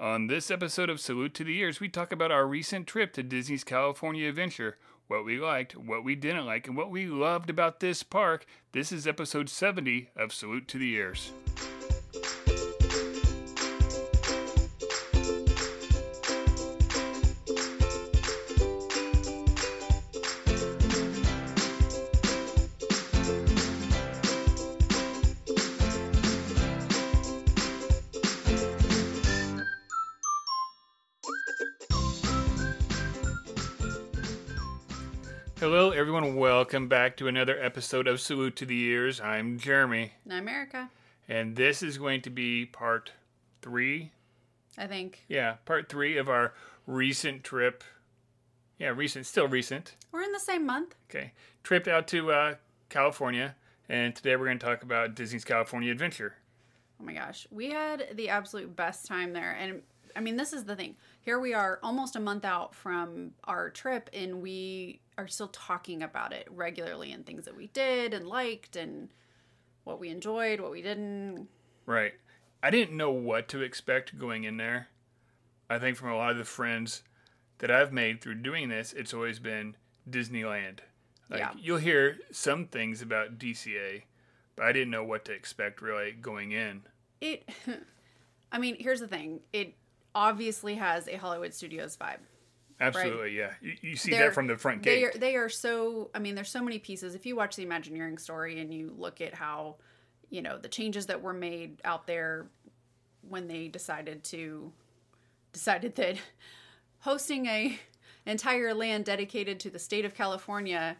On this episode of Salute to the Years, we talk about our recent trip to Disney's California Adventure, what we liked, what we didn't like, and what we loved about this park. This is episode 70 of Salute to the Years. Everyone. Welcome back to another episode of Salute to the Years. I'm Jeremy, and Erica, and this is going to be part three. I think. Yeah, part three of our recent trip. Yeah, recent, still recent. We're in the same month. Okay, trip out to uh, California, and today we're going to talk about Disney's California Adventure. Oh my gosh, we had the absolute best time there, and I mean, this is the thing. Here we are, almost a month out from our trip, and we are still talking about it regularly and things that we did and liked and what we enjoyed, what we didn't. Right. I didn't know what to expect going in there. I think from a lot of the friends that I've made through doing this, it's always been Disneyland. Like Yeah. you'll hear some things about DCA, but I didn't know what to expect really going in. It, I mean, here's the thing. It obviously has a Hollywood Studios vibe. Absolutely, yeah. You, you see They're- that from the front They gate. are, they are so, I mean, there's so many pieces. If you watch the Imagineering story and you look at how, you know, the changes that were made out there when they decided to, decided that hosting a entire land dedicated to the state of California,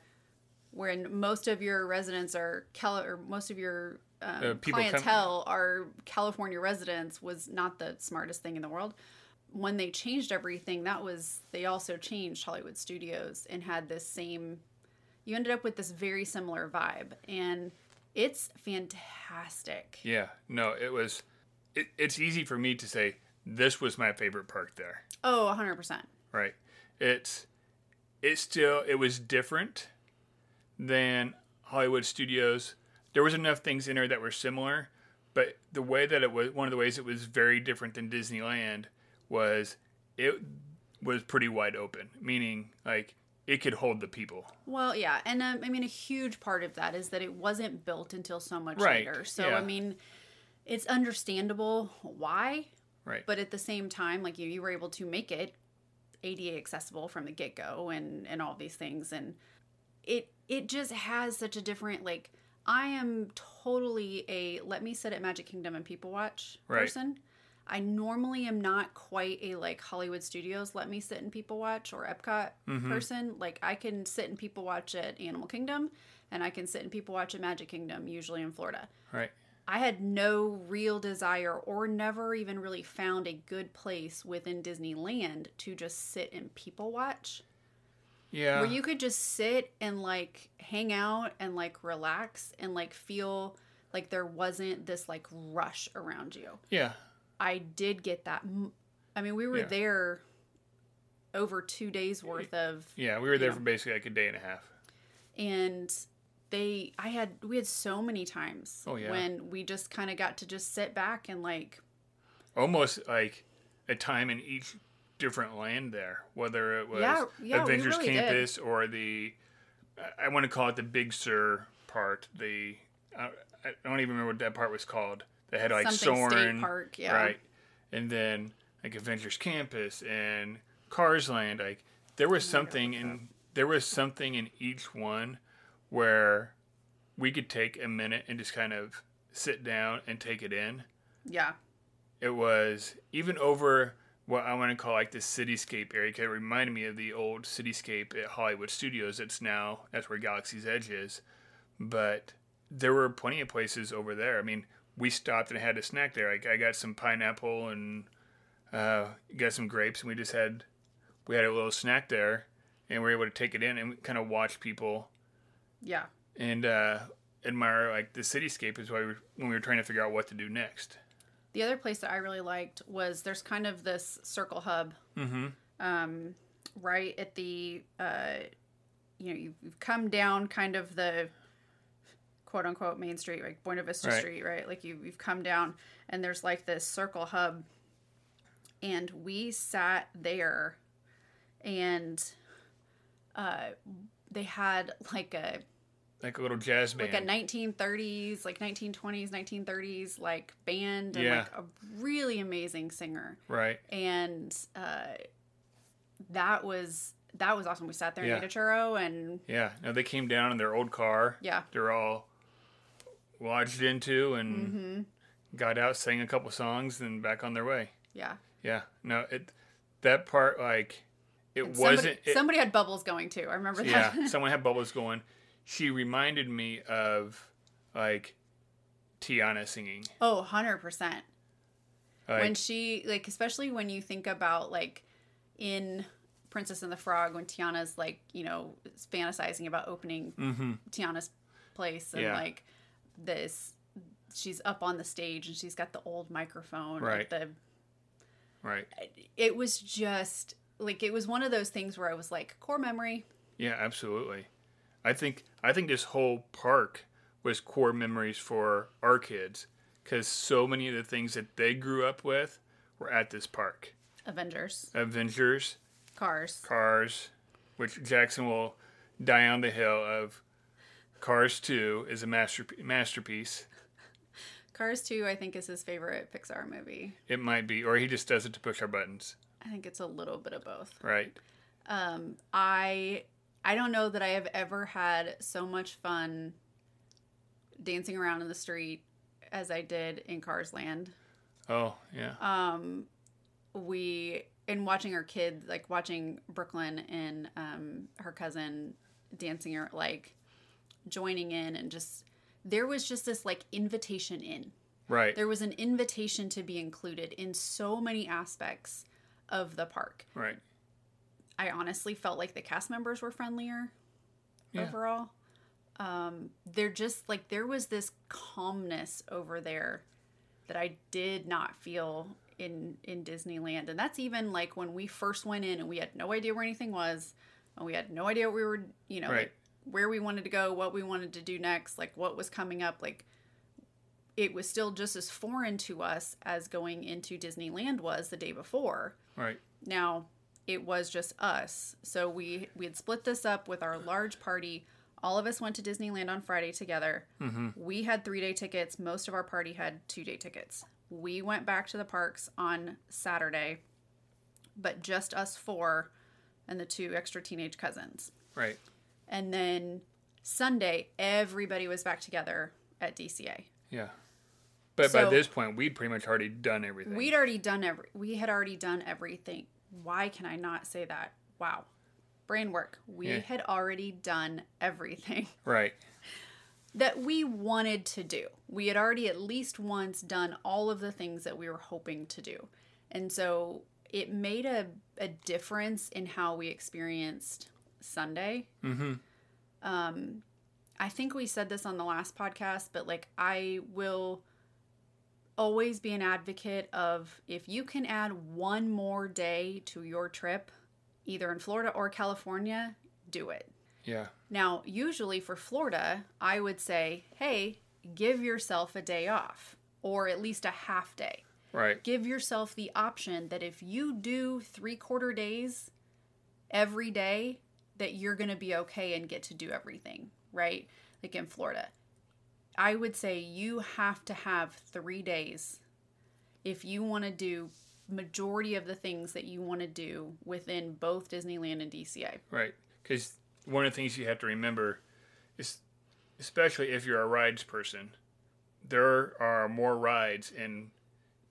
when most of your residents are Cal, or most of your um, Uh, people come- clientele are California residents, was not the smartest thing in the world when they changed everything, that was they also changed Hollywood Studios and had this same. You ended up with this very similar vibe, and it's fantastic. yeah, no, it was. It, it's easy for me to say this was my favorite park there. Oh, 100 percent. Right. It's it's still it was different than Hollywood Studios. There was enough things in there that were similar, but the way that it was one of the ways it was very different than Disneyland was it was pretty wide open, meaning like it could hold the people. Well, yeah, and um, I mean a huge part of that is that it wasn't built until so much Right, later. So yeah. I mean, it's understandable why, Right. but at the same time, like you, you were able to make it ADA accessible from the get go and and all these things, and it it just has such a different like. I am totally a let me sit at Magic Kingdom and people watch Right. person. I normally am not quite a like Hollywood Studios let me sit and people watch or Epcot Mm-hmm. person. Like I can sit and people watch at Animal Kingdom and I can sit and people watch at Magic Kingdom, usually in Florida. right. I had no real desire or never even really found a good place within Disneyland to just sit and people watch. Yeah. Where you could just sit and like hang out and like relax and like feel like there wasn't this like rush around you. yeah. I did get that. I mean, we were Yeah. there over two days worth of Yeah, we were there Yeah. for basically like a day and a half. and they i had we had so many times Oh, yeah. when we just kind of got to just sit back and like Almost like a time in each different land there, whether it was Yeah, yeah, Avengers really did. Campus or the I- I want to call it the Big Sur part. The I, I don't even remember what that part was called. They had like Something Soarin', Park, yeah. right, and then like Avengers Campus and Cars Land. Like there was something in there was something in each one where we could take a minute and just kind of sit down and take it in yeah it was even over what I want to call like the cityscape area. 'cause It reminded me of the old cityscape at Hollywood Studios. It's now that's where Galaxy's Edge is, but there were plenty of places over there. I mean, we stopped and had a snack there. Like I got some pineapple and uh, got some grapes, and we just had we had a little snack there, and we were able to take it in and kind of watch people yeah and uh, admire like the cityscape. Is why we when we were trying to figure out what to do next. the other place that i really liked was there's kind of this circle hub Mm-hmm. um, right at the uh, you know you've come down kind of the quote unquote main street like buena vista Right. street right like you, you've come down and there's like this circle hub and we sat there and uh they had like a Like a little jazz band. like a 1930s like 1920s 1930s like band and Yeah. like a really amazing singer right. and uh that was that was awesome we sat there Yeah. and ate a churro and Yeah. No, they came down in their old car. yeah They're all lodged into and mm-hmm. got out, sang a couple songs, and back on their way. yeah Yeah. No, it that part like it And wasn't. somebody, it- somebody had bubbles going too i remember that yeah. someone had bubbles going. She reminded me of like Tiana singing. oh 100% Like, when she like especially when you think about like in princess and the frog when tiana's like you know fantasizing about opening mm-hmm. tiana's place and Yeah. like this she's up on the stage and she's got the old microphone Right. the Right. it was just like it was one of those things where i was like core memory Yeah, absolutely. I think I think this whole park was core memories for our kids because so many of the things that they grew up with were at this park. avengers Avengers, cars Cars, which Jackson will die on the hill of. Cars 2 is a master masterpiece. cars 2 i think is his favorite pixar movie It might be, or he just does it to push our buttons, i think it's a little bit of both right? Um, I I don't know that I have ever had so much fun dancing around in the street as I did in Cars Land. Oh, yeah. Um, we in watching our kids like watching Brooklyn and um, her cousin dancing like joining in and just there was just this like invitation in. Right. There was an invitation to be included in so many aspects of the park. Right. I honestly felt like the cast members were friendlier Yeah. overall. Um, they're just like there was this calmness over there that I did not feel in in Disneyland, and that's even like when we first went in and we had no idea where anything was, and we had no idea what we were, you know, Right. like, where we wanted to go, what we wanted to do next, like what was coming up, like. It was still just as foreign to us as going into Disneyland was the day before. Right. Now, it was just us. So we we had split this up with our large party. All of us went to Disneyland on Friday together. Mm-hmm. We had 3-day tickets. Most of our party had 2-day tickets. We went back to the parks on Saturday, but just us four and the two extra teenage cousins. Right. And then Sunday, everybody was back together at DCA. Yeah. But by this point, we'd pretty much already done everything. We'd already done every we had already done everything. Why can I not say that? Wow. Brain work. We Yeah. had already done everything Right. that we wanted to do. We had already at least once done all of the things that we were hoping to do. And so it made a, a difference in how we experienced Sunday. Mm-hmm. Um, I think we said this on the last podcast, but like I will always be an advocate of if you can add one more day to your trip, either in Florida or California, do it. Yeah. Now, usually for Florida, I would say, hey, give yourself a day off or at least a half day. Right. Give yourself the option that if you do three quarter days every day, that you're going to be okay and get to do everything, right? Like in Florida. I would say you have to have three days if you want to do majority of the things that you want to do within both Disneyland and DCA. Right. Because one of the things you have to remember is, especially if you're a rides person, there are more rides in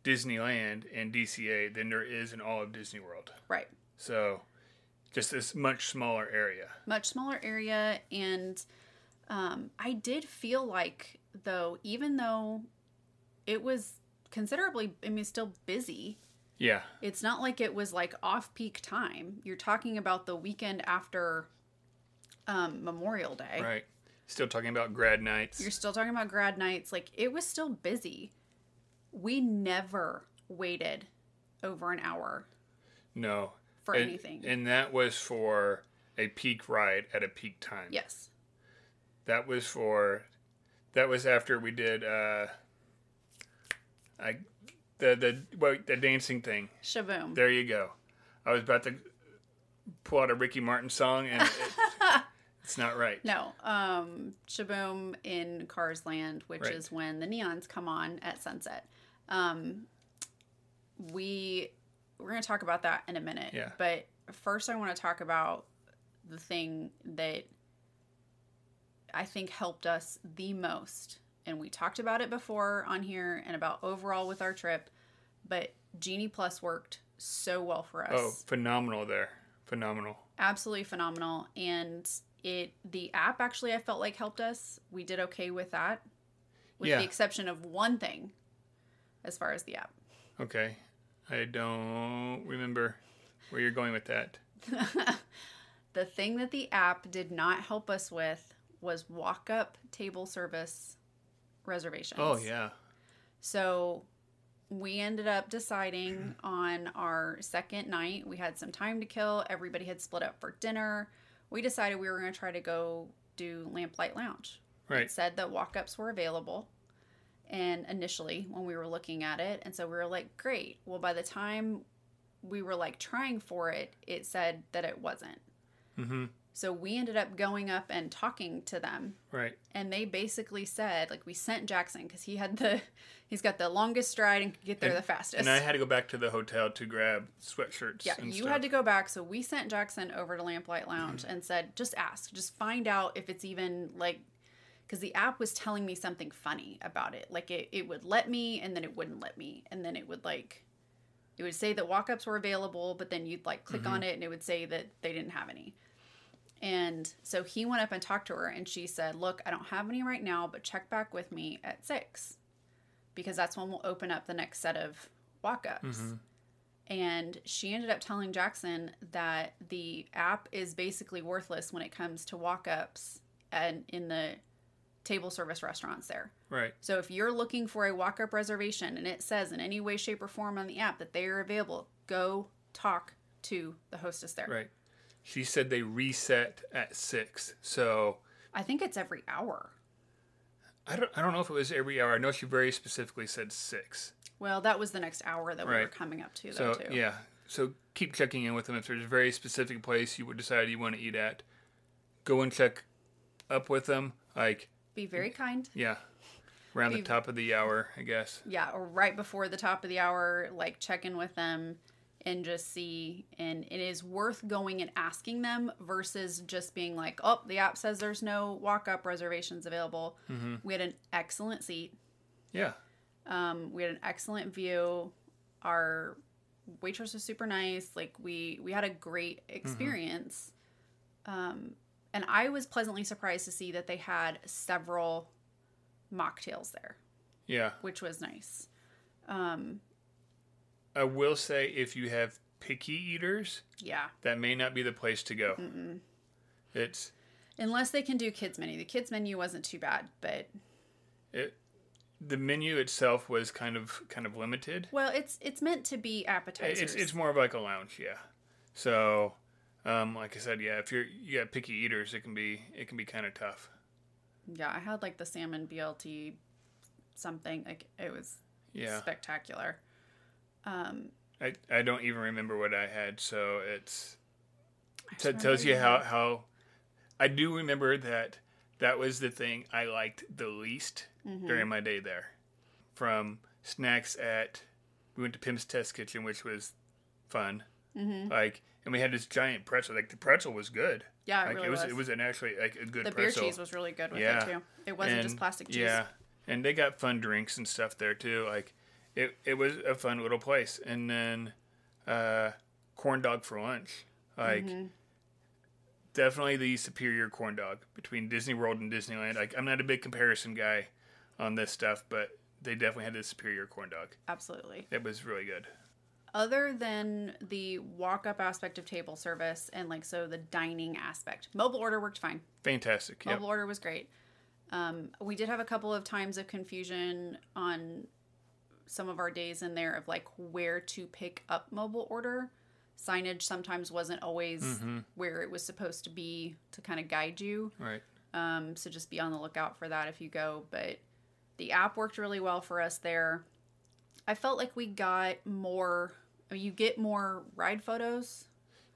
Disneyland and DCA than there is in all of Disney World. Right. So, just this much smaller area. much smaller area and um, i did feel like though even though it was considerably i mean still busy Yeah. it's not like it was like off peak time you're talking about the weekend after um, memorial day Right. Still talking about grad nights. you're still talking about grad nights like it was still busy we never waited over an hour no. For and, anything And that was for a peak ride at a peak time. yes That was for that was after we did uh I the the well, the dancing thing. Sh-Boom. There you go. I was about to pull out a Ricky Martin song, and it, it's not right. No, um, Sh-Boom in Cars Land, which Right. is when the neons come on at sunset. Um, we we're going to talk about that in a minute. Yeah. But first, I want to talk about the thing that I think helped us the most, and we talked about it before on here, and about overall with our trip. But Genie Plus worked so well for us Oh, phenomenal there. Phenomenal. absolutely phenomenal and it the app actually i felt like helped us we did okay with that with Yeah. the exception of one thing as far as the app Okay. I don't remember where you're going with that. the thing that the app did not help us with was walk up table service reservations Oh yeah. So we ended up deciding on our second night. We had some time to kill. Everybody had split up for dinner. We decided we were going to try to go do Lamplight Lounge. Right. It said that walk ups were available. And initially, when we were looking at it, and so we were like, great. Well, by the time we were like trying for it, it said that it wasn't. Mm-hmm. So we ended up going up and talking to them Right. and they basically said like we sent Jackson because he had the he's got the longest stride and could get there And- the fastest. And I had to go back to the hotel to grab sweatshirts. yeah, you stuff. had to go back, so we sent Jackson over to Lamplight Lounge and said, just ask, just find out if it's even like, because the app was telling me something funny about it. Like it, it would let me, and then it wouldn't let me, and then it would like, it would say that walk ups were available, but then you'd like click on mm-hmm. it and it would say that they didn't have any. And so he went up and talked to her, and she said, Look, I don't have any right now, but check back with me at six because that's when we'll open up the next set of walk ups. Mm-hmm. And she ended up telling Jackson that the app is basically worthless when it comes to walk ups and in the table service restaurants there. Right. So if you're looking for a walk up reservation and it says in any way, shape, or form on the app that they are available, go talk to the hostess there. Right. She said they reset at six. So I think it's every hour. I don't I don't know if it was every hour. I know she very specifically said six. Well, that was the next hour that we were coming up to, though, So too. yeah. So keep checking in with them if there's a very specific place you would decide you want to eat at. Go and check up with them. Like Be very kind. yeah, around the top of the hour, I guess. Yeah, or right before the top of the hour, like check in with them and just see. And it is worth going and asking them versus just being like, oh, the app says there's no walk up reservations available. We had an excellent seat. Yeah. Um, we had an excellent view. Our waitress was super nice. Like we we had a great experience. Um, and I was pleasantly surprised to see that they had several mocktails there, Yeah. which was nice. Um, I will say if you have picky eaters, yeah, that may not be the place to go. It's unless they can do kids menu. The kids menu wasn't too bad, but it the menu itself was kind of kind of limited. well, it's it's meant to be appetizers. It's it's more of like a lounge, yeah. So, um, like I said, yeah, if you're you got picky eaters, it can be it can be kind of tough. yeah, I had like the salmon BLT something like it was Yeah, spectacular. Um, I I don't even remember what I had, so it's t- tells you how how I do remember that that was the thing I liked the least Mm-hmm. during my day there. From snacks at we went to Pym's Test Kitchen, which was fun. Mhm. Like, and we had this giant pretzel. Like the pretzel was good. Yeah, it like really it was, was. it was an actually like a good the beer cheese was really good with Yeah. it too. It wasn't just plastic cheese. Yeah, and they got fun drinks and stuff there too. Like it, it was a fun little place. And then uh, corn dog for lunch. Like Mm-hmm. definitely the superior corn dog between Disney World and Disneyland. Like I'm not a big comparison guy on this stuff, but they definitely had the superior corn dog. Absolutely. It was really good. Other than the walk up aspect of table service and like so the dining aspect, mobile order worked fine. Fantastic. Yep. Mobile order was great. Um, we did have a couple of times of confusion on some of our days in there of like where to pick up mobile order. Signage sometimes wasn't always Mm-hmm. where it was supposed to be to kind of guide you. Right. Um, so just be on the lookout for that if you go. But the app worked really well for us there. I felt like we got more. You get more ride photos,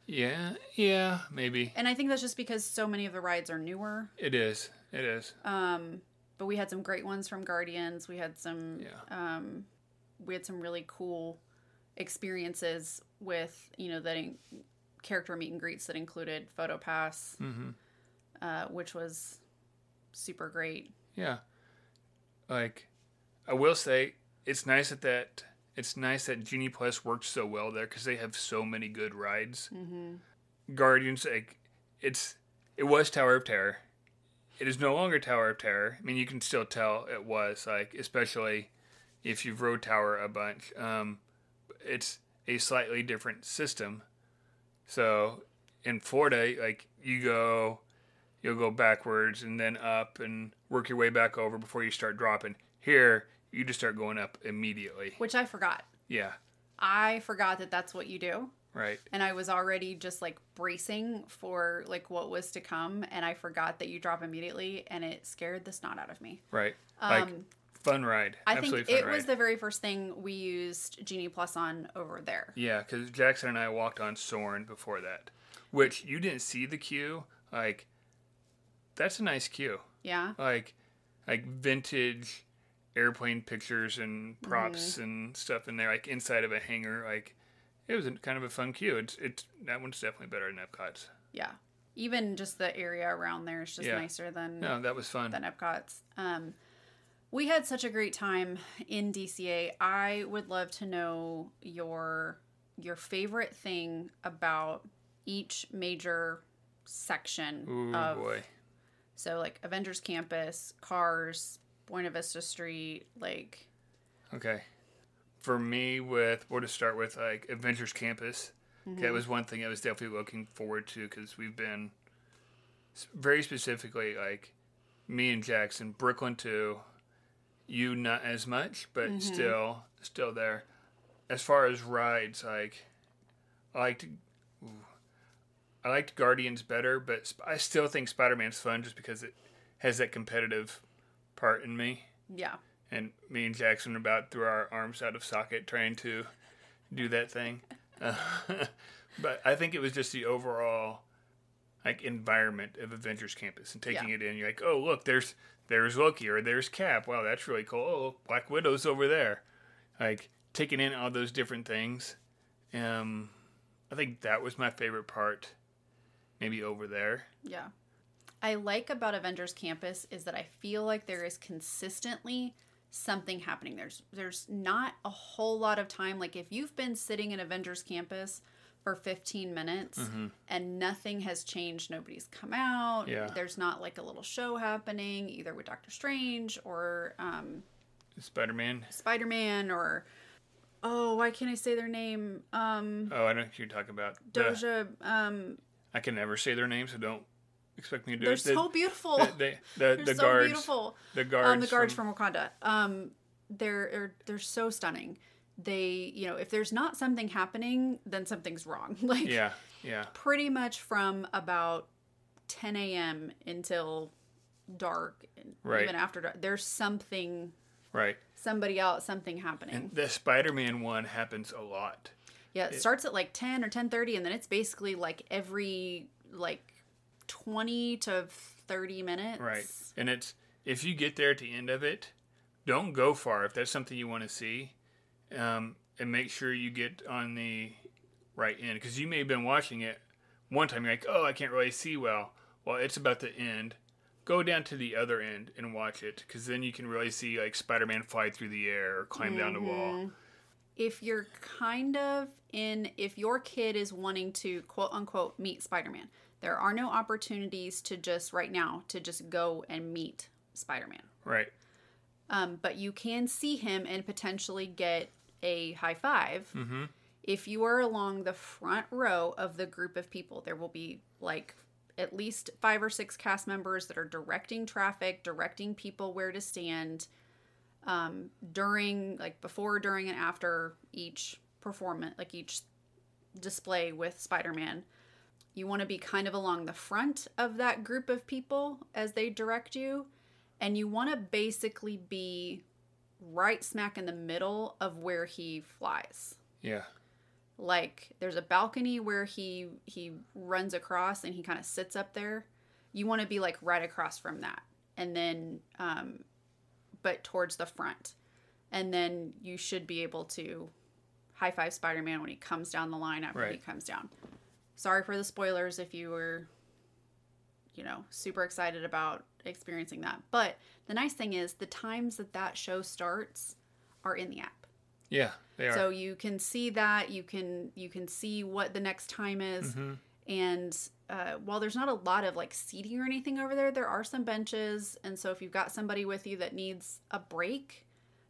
Yeah, yeah, maybe and I think that's just because so many of the rides are newer. it is. It is. Um, but we had some great ones from Guardians. We had some. Yeah. Um, we had some really cool experiences with you know that in, character meet and greets that included photo pass, Mm-hmm. uh, which was super great. Yeah. Like, I will say, it's nice that that it's nice that Genie Plus worked so well there because they have so many good rides. Mm-hmm. Guardians, like, it's it was Tower of Terror. It is no longer Tower of Terror. I mean, you can still tell it was like, especially if you've rode Tower a bunch. Um, it's a slightly different system. So in Florida, like you go, you'll go backwards and then up and work your way back over before you start dropping. Here, you just start going up immediately. Which I forgot. Yeah, I forgot that that's what you do. right. and I was already just like bracing for like what was to come, and I forgot that you drop immediately, and it scared the snot out of me. Right. Like Um, fun ride. I Absolutely think it ride. was the very first thing we used Genie Plus on over there. Yeah, because Jackson and I walked on Soarin' before that, which you didn't see the queue. Like, that's a nice queue. Yeah, Like, like vintage airplane pictures and props Mm-hmm. and stuff in there, like inside of a hangar. Like, it was a, kind of a fun queue. It's it's that one's definitely better than Epcot's. yeah. Even just the area around there is just Yeah. nicer than No, that was fun. than Epcot's. Um, we had such a great time in DCA. I would love to know your your favorite thing about each major section Ooh of boy. So like Avengers Campus, Cars, Buena Vista Street, like Okay. For me, with what to start with, like Avengers Campus, Mm-hmm. that was one thing I was definitely looking forward to because we've been very specifically like me and Jackson, Brooklyn too. You not as much, but Mm-hmm. still, still there. As far as rides, like I liked, ooh, I liked Guardians better, but I still think Spider Man's fun just because it has that competitive part in me yeah. and me and Jackson about threw our arms out of socket trying to do that thing. Uh, but I think it was just the overall like environment of Avengers Campus and taking Yeah. it in. You're like, oh look, there's there's Loki or there's Cap. Wow, that's really cool. Oh, Black Widow's over there. Like taking in all those different things. Um, I think that was my favorite part. Maybe over there. Yeah. I like about Avengers Campus is that I feel like there is consistently something happening. There's there's not a whole lot of time like if you've been sitting in Avengers Campus for 15 minutes Mm-hmm. and nothing has changed, nobody's come out. Yeah. There's not like a little show happening either with Doctor Strange or um Spider Man. Spider-Man or oh, why can't I say their name? Um Oh, I don't know what you're talking about. The- Doja um I can never say their names, so don't expect me to do they're it. So beautiful. the, the, the, they're the so guards, beautiful. the guards, um, the guards from, Wakanda. Um, they're, they're they're so stunning. They, you know, if there's not something happening, then something's wrong. Like yeah, yeah, pretty much from about 10 a.m. until dark, and Right. even after dark, there's something, right. somebody else, something happening. And the Spider-Man one happens a lot. yeah, it starts at like 10 or 10:30, and then it's basically like every like 20 to 30 minutes. Right, and it's if you get there at the end of it, don't go far if that's something you want to see, um, and make sure you get on the right end because you may have been watching it one time. You're like, oh, I can't really see well. Well, it's about to end. Go down to the other end and watch it because then you can really see like Spider-Man fly through the air or climb down the wall. if you're kind of in if your kid is wanting to quote unquote meet spider-man there are no opportunities to just right now to just go and meet spider-man Right. um, but you can see him and potentially get a high 5 Mm-hmm. if you are along the front row of the group of people there will be like at least five or six cast members that are directing traffic directing people where to stand um, during like before during and after each performance like each display with spider-man you want to be kind of along the front of that group of people as they direct you and you want to basically be right smack in the middle of where he flies. Yeah. Like there's a balcony where he he runs across and he kind of sits up there. You want to be like right across from that. And then um but towards the front. And then you should be able to high five Spider-Man when he comes down the line after he comes down. Sorry for the spoilers if you were you know, super excited about experiencing that. But the nice thing is the times that that show starts are in the app. Yeah. They are. So you can see that you can you can see what the next time is, Mhm. and uh, while there's not a lot of like seating or anything over there, there are some benches, and so if you've got somebody with you that needs a break,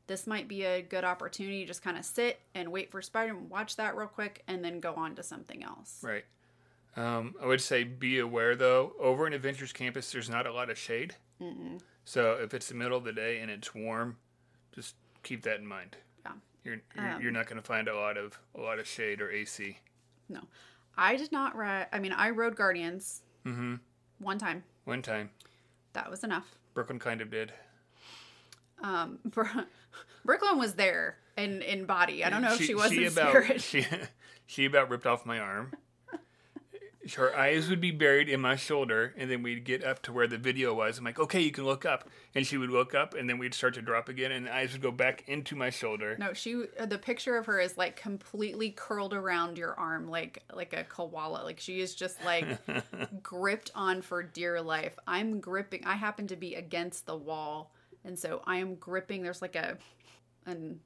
this might be a good opportunity to just kind of sit and wait for Spider Man, watch that real quick, and then go on to something else. Right. Um, I would say be aware though. Over in Avengers Campus, there's not a lot of shade. Mm-mm. So if it's the middle of the day and it's warm, just keep that in mind. Yeah. You're you're, Um, you're not going to find a lot of a lot of shade or AC. No, I did not ride. I mean, I rode Guardians Mm-hmm. one time. One time, That was enough. Brooklyn kind of did. Um, Br- Brooklyn was there in in body. I don't know if she was in about spirit. she she about ripped off my arm. Her eyes would be buried in my shoulder, and then we'd get up to where the video was. I'm like, okay, you can look up, and she would look up, and then we'd start to drop again, and the eyes would go back into my shoulder. No, she. uh, The picture of her is like completely curled around your arm, like like a koala. Like she is just like gripped on for dear life. I'm gripping. I happen to be against the wall, and so I am gripping. There's like a an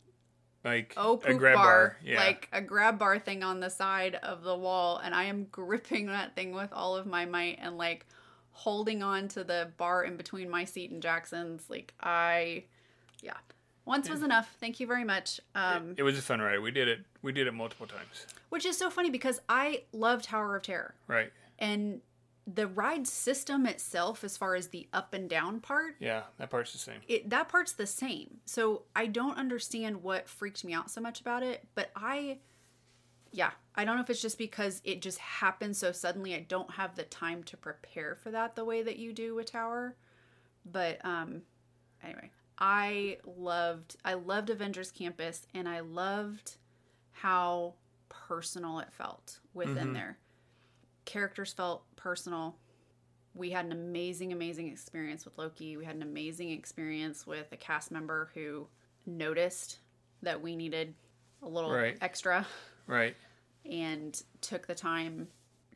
like oh a grab bar, bar. Yeah. like a grab bar thing on the side of the wall, and I am gripping that thing with all of my might and like holding on to the bar in between my seat and Jackson's. Like I, yeah, once was enough. Thank you very much. Um, it was a fun ride. We did it. We did it multiple times. which is so funny because I love Tower of Terror Right. and the ride system itself, as far as the up and down part, Yeah, that part's the same. it that part's the same. So I don't understand what freaked me out so much about it, but I yeah, I don't know if it's just because it just happened so suddenly I don't have the time to prepare for that the way that you do with Tower. But um anyway, I loved I loved Avengers Campus and I loved how personal it felt within Mhm. there. Characters felt personal we had an amazing, amazing experience with Loki. We had an amazing experience with a cast member who noticed that we needed a little Right. extra Right. and took the time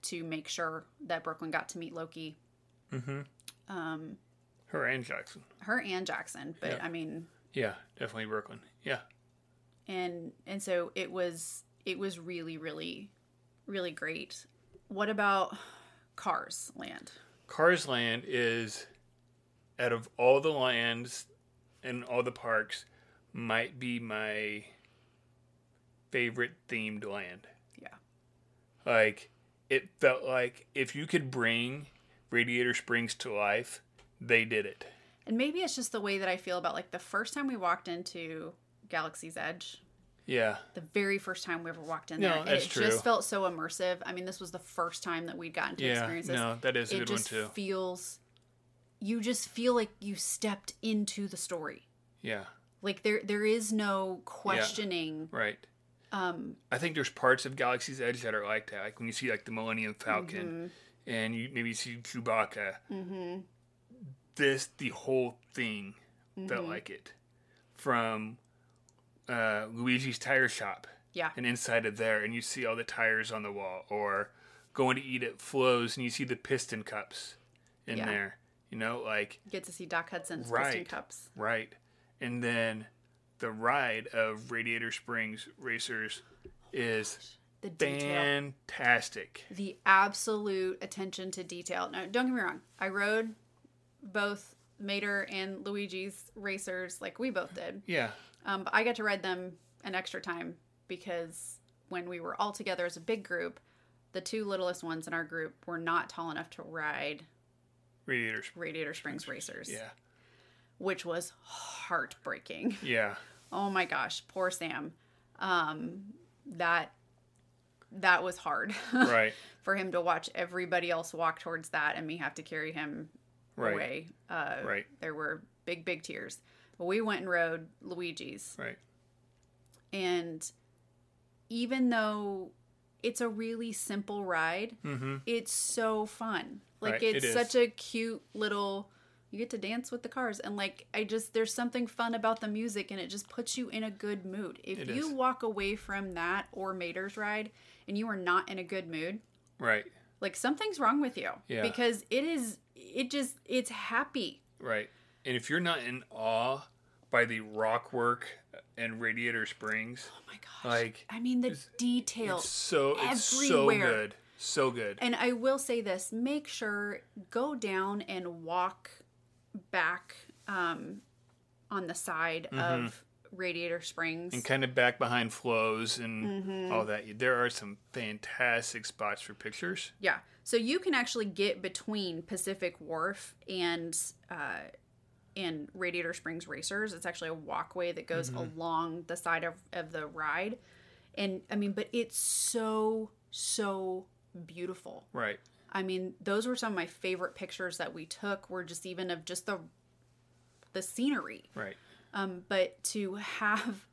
to make sure that Brooklyn got to meet Loki. Mm-hmm. Um, Her and Jackson. her and Jackson, but Yeah. I mean, Yeah, definitely Brooklyn. Yeah. and and so it was it was really, really, really great. What about Cars Land? Cars Land is, out of all the lands and all the parks, might be my favorite themed land. Yeah. Like, it felt like if you could bring Radiator Springs to life, they did it. And maybe it's just the way that I feel about like the first time we walked into Galaxy's Edge. Yeah. the very first time we ever walked in there. that's it true. just felt so immersive. I mean, this was the first time that we'd gotten to Yeah. experience this. No, that is a it good one too. It just feels you just feel like you stepped into the story. Yeah. Like there there is no questioning. Right. Um I think there's parts of Galaxy's Edge that are like that. Like when you see like the Millennium Falcon and you maybe see Chewbacca. hmm This the whole thing felt Mhm. like it. From uh, Luigi's tire shop Yeah. and inside of there, and you see all the tires on the wall, or going to eat at Flo's and you see the piston cups in Yeah. there. You know, like Get to see Doc Hudson's piston cups. Right. And then the ride of Radiator Springs Racers is The detail. fantastic. The absolute attention to detail. Now, don't get me wrong. I rode both Mater and Luigi's racers like we both did. Yeah. Um, but I got to ride them an extra time because when we were all together as a big group, the two littlest ones in our group were not tall enough to ride Radiator Springs. Radiator Springs Racers, Yeah. which was heartbreaking. Yeah. Oh my gosh, poor Sam. Um, that that was hard Right. for him to watch everybody else walk towards that and me have to carry him Right. away. Uh, Right. There were big, big tears. Well, we went and rode Luigi's, Right. and even though it's a really simple ride, Mm-hmm. it's so fun. Like Right, it's is. such a cute little you get to dance with the cars and like I just there's something fun about the music and it just puts you in a good mood. If It you is. walk away from that or Mater's ride and you are not in a good mood, Right. like something's wrong with you Yeah. because it is it just it's happy. Right. And if you're not in awe by the rock work and Radiator Springs, Oh my gosh. Like, I mean the it's details. so it's so good. So good. And I will say this: make sure go down and walk back um, on the side of Radiator Springs. Mm-hmm. and kind of back behind Flo's and Mm-hmm. all that. There are some fantastic spots for pictures. Yeah, so you can actually get between Pacific Wharf and uh, and Radiator Springs Racers. It's actually a walkway that goes along the side of, of the ride, and I mean, but it's so so beautiful. Right. I mean, those were some of my favorite pictures that we took. Were just even of just the the scenery. Right. Um, but to have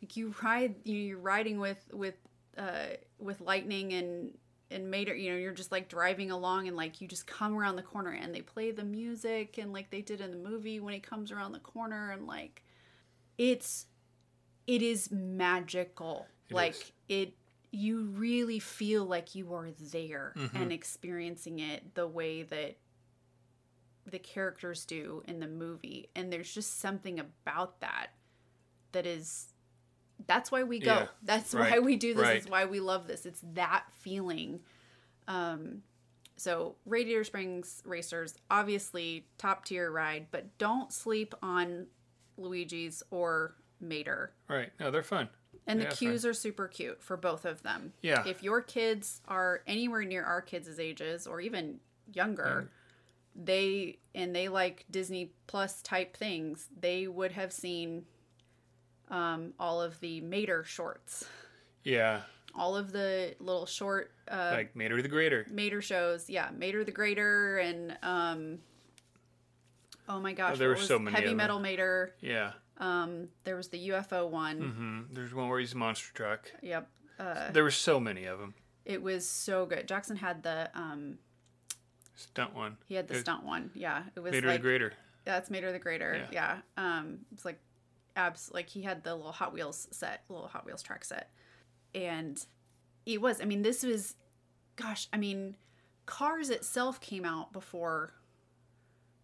like you ride, you know, you're riding with with uh, with lightning and and Mater, you know, you're just like driving along and like you just come around the corner and they play the music and like they did in the movie when he comes around the corner and like it's it is magical. It like is. it you really feel like you are there Mm-hmm. and experiencing it the way that the characters do in the movie and there's just something about that that is that's why we go Yeah, that's right, why we do this right. it's why we love this it's that feeling um so radiator springs racers obviously top tier ride but don't sleep on luigi's or mater Right. No, they're fun. and the queues are super cute for both of them. Yeah. If your kids are anywhere near our kids' ages or even younger, they and they like Disney Plus type things, they would have seen um, all of the Mater shorts, Yeah. all of the little short uh, like Mater the Greater. Mater shows. Yeah, Mater the Greater and um, oh my gosh, Oh, there were so many Heavy of them. Metal Mater. Yeah. Um, there was the UFO one. Mm-hmm. There's one where he's a monster truck. Yep. Uh, There were so many of them. It was so good. Jackson had the um Stunt one. he had the It- stunt one. Yeah. It was Mater like the Greater. Yeah, that's Mater the Greater. Yeah. Yeah. Um it's like abs like he had the little Hot Wheels set, little Hot Wheels track set. And it was I mean this was gosh, I mean Cars itself came out before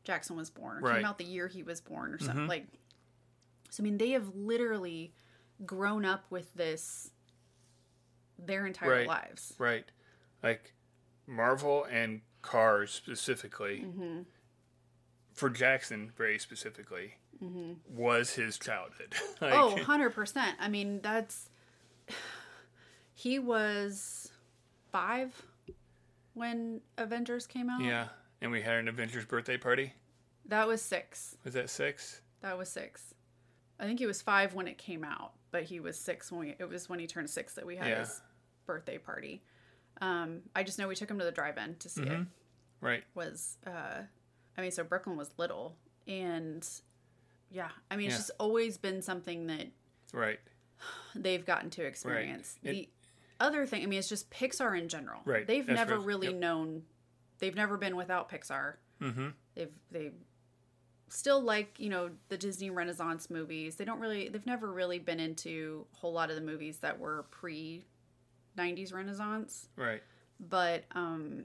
Jackson was born or Right. came out the year he was born or something Mhm. like so I mean they have literally grown up with this their entire Right. lives. Right. Like Marvel and Cars specifically, Mm-hmm. for Jackson very specifically, was his childhood. like, oh, 100%. I mean, that's. He was five when Avengers came out. yeah. And we had an Avengers birthday party. That was six. Was that six? That was six. I think he was five when it came out, but he was six when we, it was when he turned six that we had Yeah. his birthday party. Um, I just know we took him to the drive-in to see it. Mhm. Right. Was uh, I mean, so Brooklyn was little, and yeah, I mean, it's Yeah. just always been something that Right. they've gotten to experience. It- the other thing, I mean, it's just Pixar in general. Right, They've that's never really yep. known. They've never been without Pixar. Mm-hmm. They've they still like you know the Disney Renaissance movies. They don't really. They've never really been into a whole lot of the movies that were pre. 90s renaissance Right. but um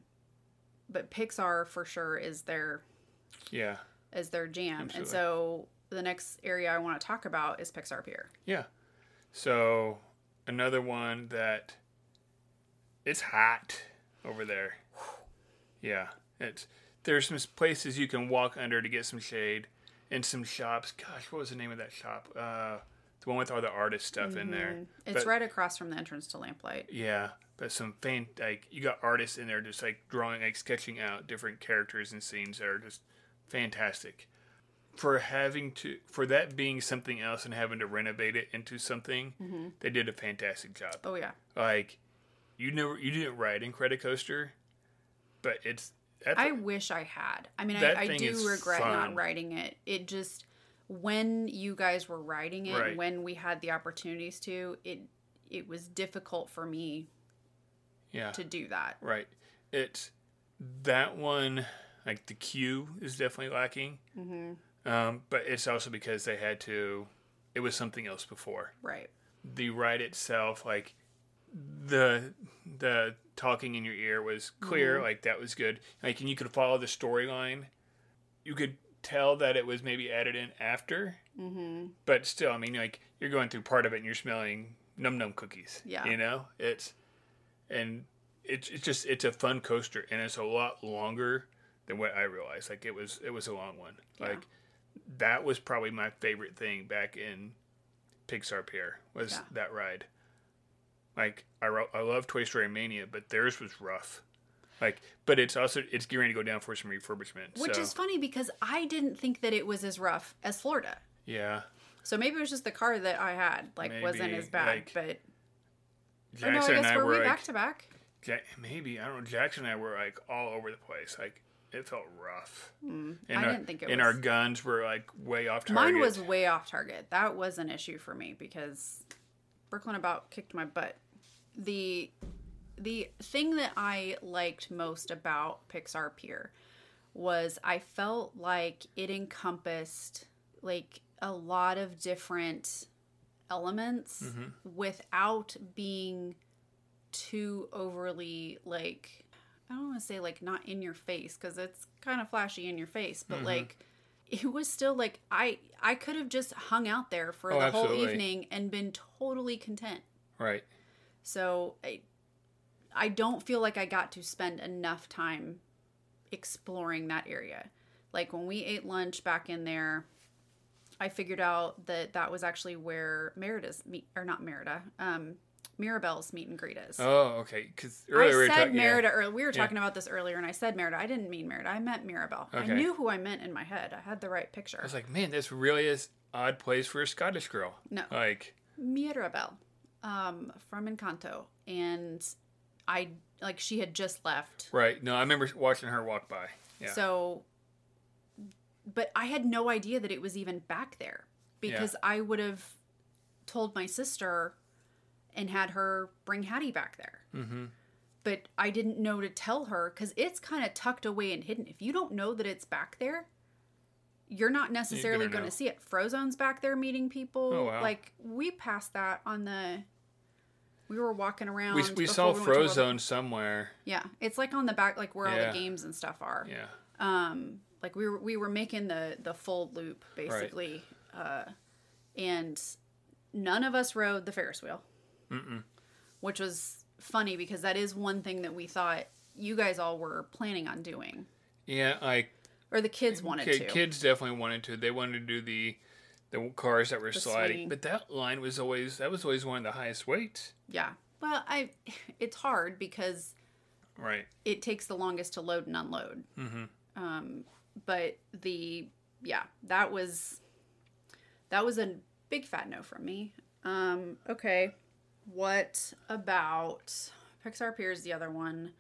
but pixar for sure is their Yeah. is their jam and so the next area i want to talk about is pixar pier Yeah. So another one that it's hot over there. Yeah. It's there's some places you can walk under to get some shade and some shops. Gosh, what was the name of that shop? Uh the one with all the artist stuff in there. Mm, it's But- right across from the entrance to lamplight Yeah, but some faint like you got artists in there just like drawing like sketching out different characters and scenes that are just fantastic. For having to for that being something else and having to renovate it into something, Mm-hmm. they did a fantastic job. oh yeah Like you never you didn't ride Incredicoaster, but it's I wish I had. I mean, I, I do regret fun. not writing it. It just when you guys were writing it, Right. when we had the opportunities to, it it was difficult for me Yeah. to do that. Right. It that one, like the queue is definitely lacking. Mm-hmm. Um, but it's also because they had to, it was something else before. Right. The ride itself, like the the talking in your ear was clear, like that was good. Like and you could follow the storyline. You could tell that it was maybe added in after, Mm-hmm. but still, I mean, like you're going through part of it and you're smelling num num cookies. Yeah. You know, it's and it's it's just it's a fun coaster and it's a lot longer than what I realized. Like it was it was a long one. Yeah. Like that was probably my favorite thing back in Pixar Pier was Yeah. that ride. Like I ro- I love Toy Story Mania, but theirs was rough. Like, but it's also it's gearing to go down for some refurbishment. Which so, is funny because I didn't think that it was as rough as Florida. yeah. So maybe it was just the car that I had, like, wasn't as bad. like, but Jackson no, I and guess I were were we like, back to back? Ja- maybe I don't know. Jackson and I were like all over the place. Like it felt rough. Mm, And I our, didn't think it and was. our guns were like way off target. Mine was way off target. That was an issue for me because Brooklyn about kicked my butt. The the thing that I liked most about Pixar Pier was I felt like it encompassed like a lot of different elements Mhm. without being too overly like I don't want to say like not in your face because it's kind of flashy in your face, but Mhm. like it was still like I I could have just hung out there for Oh, the whole evening and been totally content. right. So I I don't feel like I got to spend enough time exploring that area. Like when we ate lunch back in there, I figured out that that was actually where Merida's meet or not Merida, um, Mirabel's meet and greet is. Oh, okay. Because I we said. Merida earlier. We were Yeah. talking about this earlier, and I said Merida. I didn't mean Merida. I meant Mirabel. Okay. I knew who I meant in my head. I had the right picture. I was like, man, this really is odd place for a Scottish girl. No. Like, Mirabel um, from Encanto, and I like she had just left. right? No, I remember watching her walk by. Yeah. So, but I had no idea that it was even back there because I would have told my sister and had her bring Hattie back there. mm-hmm. But I didn't know to tell her because it's kind of tucked away and hidden. If you don't know that it's back there, you're not necessarily gonna to see it. Frozone's back there meeting people. Oh, wow. Like we passed that on the. We were walking around. We, we saw to Frozone somewhere. Yeah, it's like on the back, like where all the games and stuff are. Yeah. Um, like we were we were making the the full loop basically, uh, and none of us rode the Ferris wheel, Mm-mm. which was funny because that is one thing that we thought you guys all were planning on doing, Yeah, I. or the kids wanted to. kids definitely wanted to. They wanted to do the the cars that were The sliding, swing. but that line was always that was always one of the highest weights. Yeah. Well, I it's hard because Right. it takes the longest to load and unload. Mm-hmm. Um, but the yeah, that was that was a big fat no from me. Um, okay. What about Pixar Pier is the other one.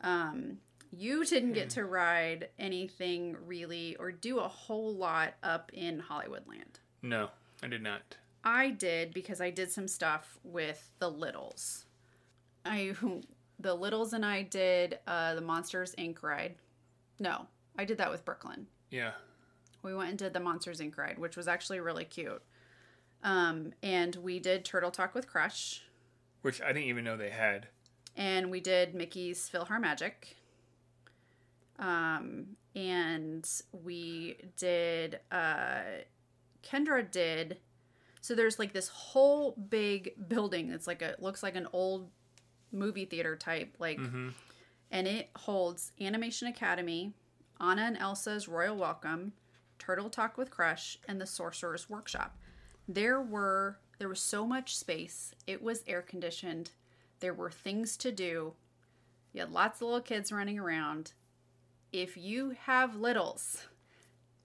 Um, you didn't get to ride anything really or do a whole lot up in Hollywoodland. No, I did not. I did because I did some stuff with the Littles. I the Littles and I did uh, the Monsters Inc. ride. No, I did that with Brooklyn. Yeah. We went and did the Monsters Inc. ride, which was actually really cute. Um, and we did Turtle Talk with Crush, Which I didn't even know they had. and we did Mickey's PhilharMagic. Um, and we did uh, Kendra did. So there's like this whole big building. It's like a it looks like an old movie theater type like Mm-hmm. and it holds Animation Academy, Anna and Elsa's Royal Welcome, Turtle Talk with Crush, and the Sorcerer's Workshop. There were there was so much space. It was air conditioned. There were things to do. You had lots of little kids running around. If you have littles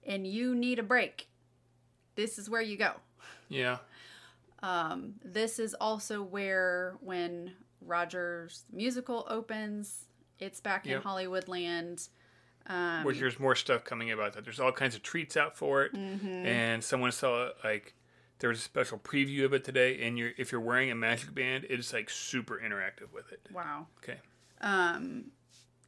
and you need a break, this is where you go. Yeah. Um, this is also where when Rogers musical opens, it's back in Yep. Hollywoodland. Um, which there's more stuff coming about that. There's all kinds of treats out for it, Mm-hmm. and someone saw like there was a special preview of it today. And you're if you're wearing a magic band, it's like super interactive with it. wow. Okay, Um,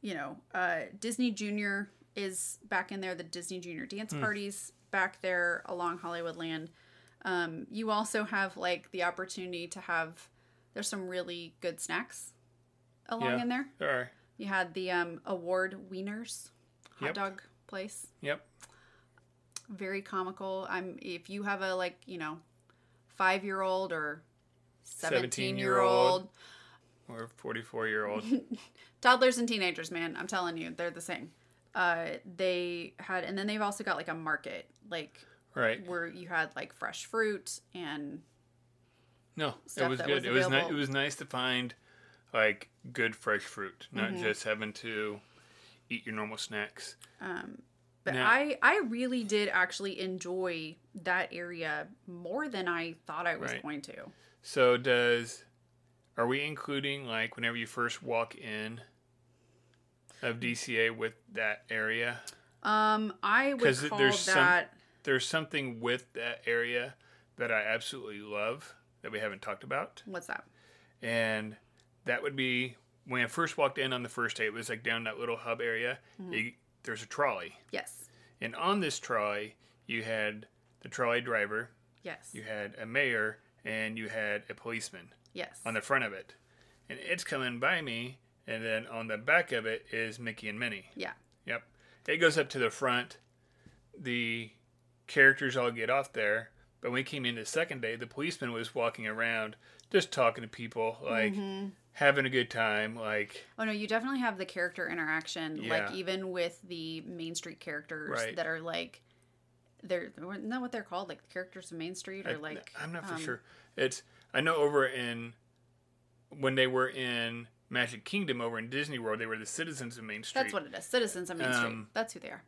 you know, uh, Disney Junior is back in there. The Disney Junior dance parties back there along Hollywoodland. Um, you also have like the opportunity to have. There's some really good snacks along Yeah. in there. there are. You had the um, award wieners hot Yep. dog place. Yep. Very comical. I'm if you have a like you know five year old or seventeen year old Or 44 year old. toddlers and teenagers, man. I'm telling you, they're the same. Uh, they had, and then they've also got like a market, like right. where you had like fresh fruit and No, it was good. was it was ni- it was nice to find like good fresh fruit, not Mm-hmm. just having to eat your normal snacks. Um, But Now- I I really did actually enjoy that area more than I thought I was Right. going to. So does are we including like whenever you first walk in of DCA with that area? Um, I would call there's some- that There's something with that area that I absolutely love that we haven't talked about. what's that? and that would be when I first walked in on the first day. It was like down that little hub area. Mm-hmm. You, there's a trolley, Yes, and on this trolley you had the trolley driver, yes, you had a mayor, and you had a policeman yes. on the front of it, and it's coming by me. And then on the back of it is Mickey and Minnie. yeah, Yep, it goes up to the front. The characters all get off there. But when we came in the second day, the policeman was walking around just talking to people, like Mm-hmm. having a good time. Like, Oh no, you definitely have the character interaction, like even with the Main Street characters Right. that are like, they're isn't that what they're called, like the characters of Main Street, or I, like I'm not for um, sure. It's I know over in when they were in Magic Kingdom over in Disney World, they were the citizens of Main Street. That's what it is. Citizens of Main Street. Um, That's who they are.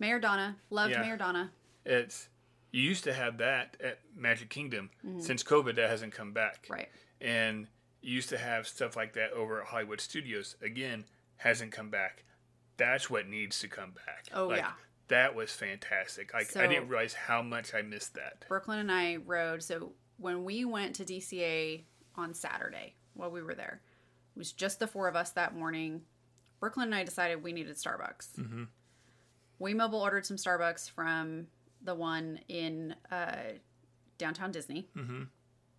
Mayor Donna loved Yeah. Mayor Donna. It's you used to have that at Magic Kingdom. Since COVID, that hasn't come back. Mm-hmm. Right. and you used to have stuff like that over at Hollywood Studios. Again, hasn't come back. That's what needs to come back. Oh, Like, yeah. that was fantastic. Like I didn't realize how much I missed that. Brooklyn and I rode. So when we went to DCA on Saturday while we were there, it was just the four of us that morning. Brooklyn and I decided we needed Starbucks. Mm-hmm. We mobile ordered some Starbucks from the one in uh, downtown Disney. Mm-hmm.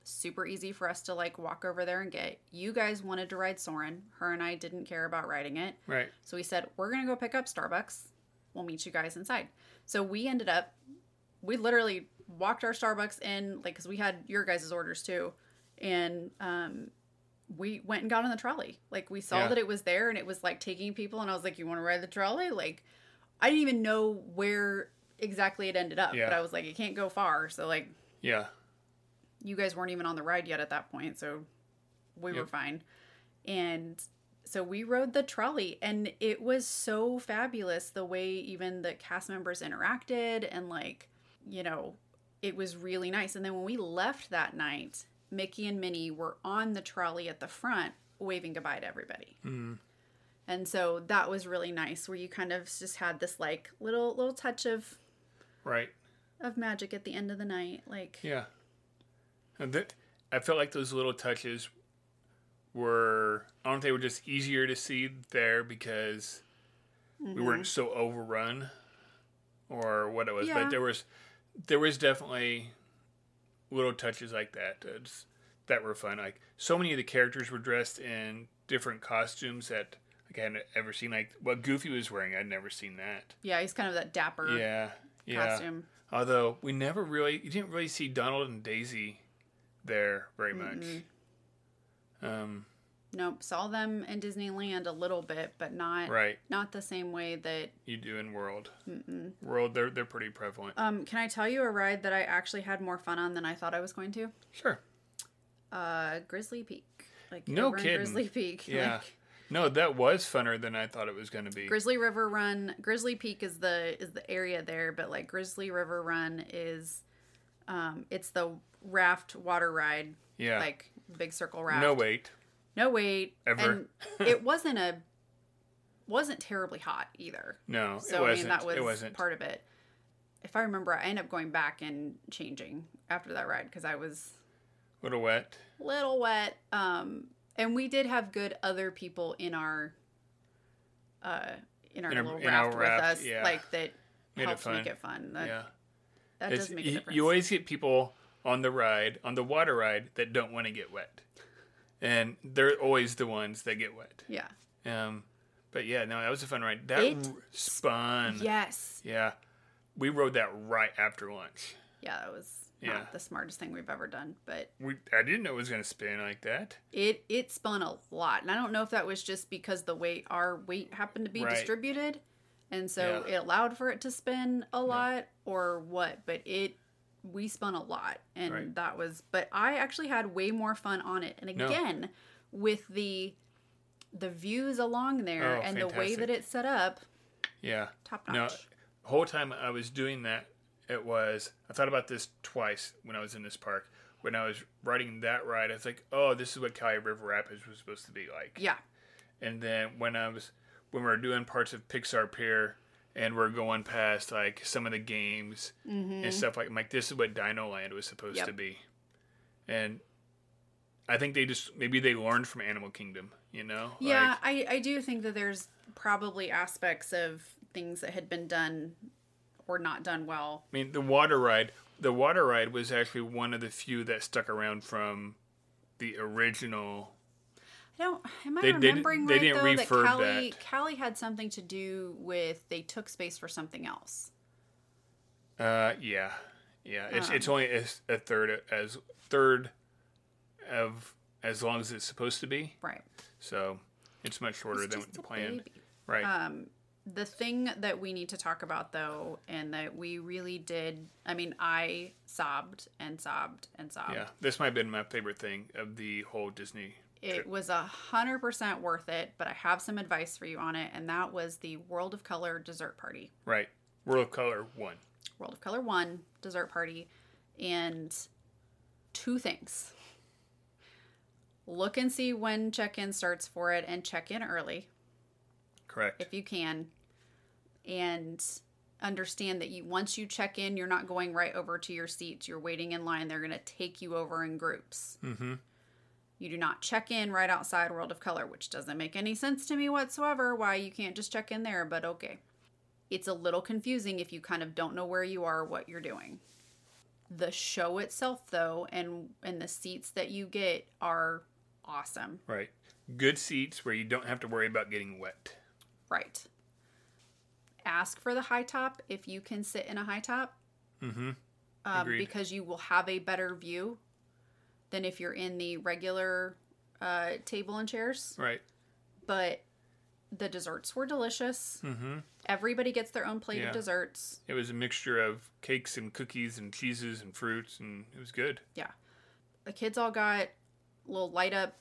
Super easy for us to like walk over there and get. You guys wanted to ride Soarin'. Her and I didn't care about riding it. Right. So we said, we're going to go pick up Starbucks. We'll meet you guys inside. So we ended up, we literally walked our Starbucks in, like, because we had your guys' orders too. And um, we went and got on the trolley. Like, we saw Yeah. that it was there and it was like taking people. And I was like, you want to ride the trolley? Like, I didn't even know where exactly it ended up. Yeah. But I was like, it can't go far. So, like, Yeah. you guys weren't even on the ride yet at that point, so we were fine. And so we rode the trolley, and it was so fabulous the way even the cast members interacted, and like, you know, it was really nice. And then when we left that night, Mickey and Minnie were on the trolley at the front waving goodbye to everybody. Mm. And so that was really nice where you kind of just had this like little little touch of Right. of magic at the end of the night like Yeah. And that, I felt like those little touches were, I don't know if they were just easier to see there because we Mm-hmm. weren't so overrun or what it was. Yeah. But there was, there was definitely little touches like that that's, that were fun. Like so many of the characters were dressed in different costumes that like I hadn't ever seen. Like what Goofy was wearing, I'd never seen that. yeah, he's kind of that dapper Yeah. Yeah. costume. Although we never really, you didn't really see Donald and Daisy there very much. Um, Nope, saw them in Disneyland a little bit, but not right, not the same way that. you do in World. World, they're they're pretty prevalent. Um, can I tell you a ride that I actually had more fun on than I thought I was going to? Sure. Uh, Grizzly Peak. Like No kidding. Grizzly Peak. Yeah. Like, No, that was funner than I thought it was going to be. Grizzly River Run. Grizzly Peak is the is the area there, but like Grizzly River Run is, um, it's the raft water ride, yeah. like big circle raft. no wait. No wait. Ever. And it wasn't a wasn't terribly hot either. No, So it I mean that was it wasn't. part of it. If I remember, I ended up going back and changing after that ride because I was a little wet. a little wet. Um, and we did have good other people in our uh in our In little in our raft with raft, us, yeah. like that Made helped fun. make it fun. That, yeah. that It's- does make a difference. you always get people on the ride, on the water ride, that don't want to get wet, and they're always the ones that get wet. yeah. Um, but yeah, no, that was a fun ride. That It spun. Yes. Yeah, we rode that right after lunch. Yeah, that was Yeah. not the smartest thing we've ever done, but We I didn't know it was gonna spin like that. it it spun a lot, and I don't know if that was just because the weight our weight happened to be Right. distributed, and so Yeah. it allowed for it to spin a lot, or what. But it we spun a lot, and Right. that was. But I actually had way more fun on it, and No. again with the the views along there Oh, and the way that it's set up, Yeah. top notch. the whole time I was doing that, it was I thought about this twice when I was in this park. When I was riding that ride, I was like, "Oh, this is what Kali River Rapids was supposed to be like." Yeah, And then when I was when we were doing parts of Pixar Pier and we're going past like some of the games mm-hmm. and stuff like, I'm like this is what Dino Land was supposed Yep. to be. And I think they just maybe they learned from Animal Kingdom, you know? Yeah, Like, I, I do think that there's probably aspects of things that had been done or not done well. I mean, the water ride, the water ride was actually one of the few that stuck around from the original. I don't. Am I They remembering they right didn't though that Kali that. Kali had something to do with they took space for something else. Uh, yeah, yeah. It's Um. it's only a, a third as third of as long as it's supposed to be. Right. So it's much shorter It's than just the a plan. baby. Right. Um, the thing that we need to talk about though, and that we really did. I mean, I sobbed and sobbed and sobbed. yeah. This might have been my favorite thing of the whole Disney. It was a hundred percent worth it, but I have some advice for you on it, and that was the World of Color dessert party. Right. World of Color one. World of Color 1 dessert party and two things. Look and see when check in starts for it and check in early Correct. if you can. And understand that you once you check in, you're not going right over to your seats. You're waiting in line. They're going to take you over in groups. mm-hmm. You do not check in right outside World of Color, which doesn't make any sense to me whatsoever why you can't just check in there, but okay. It's a little confusing if you kind of don't know where you are or what you're doing. The show itself though and and the seats that you get are awesome. Right. Good seats where you don't have to worry about getting wet. Right. Ask for the high top if you can sit in a high top. Mm-hmm. um, because you will have a better view than if you're in the regular uh, table and chairs. Right. But the desserts were delicious. Mm-hmm. Everybody gets their own plate Yeah. of desserts. It was a mixture of cakes and cookies and cheeses and fruits, and it was good. Yeah. The kids all got little light up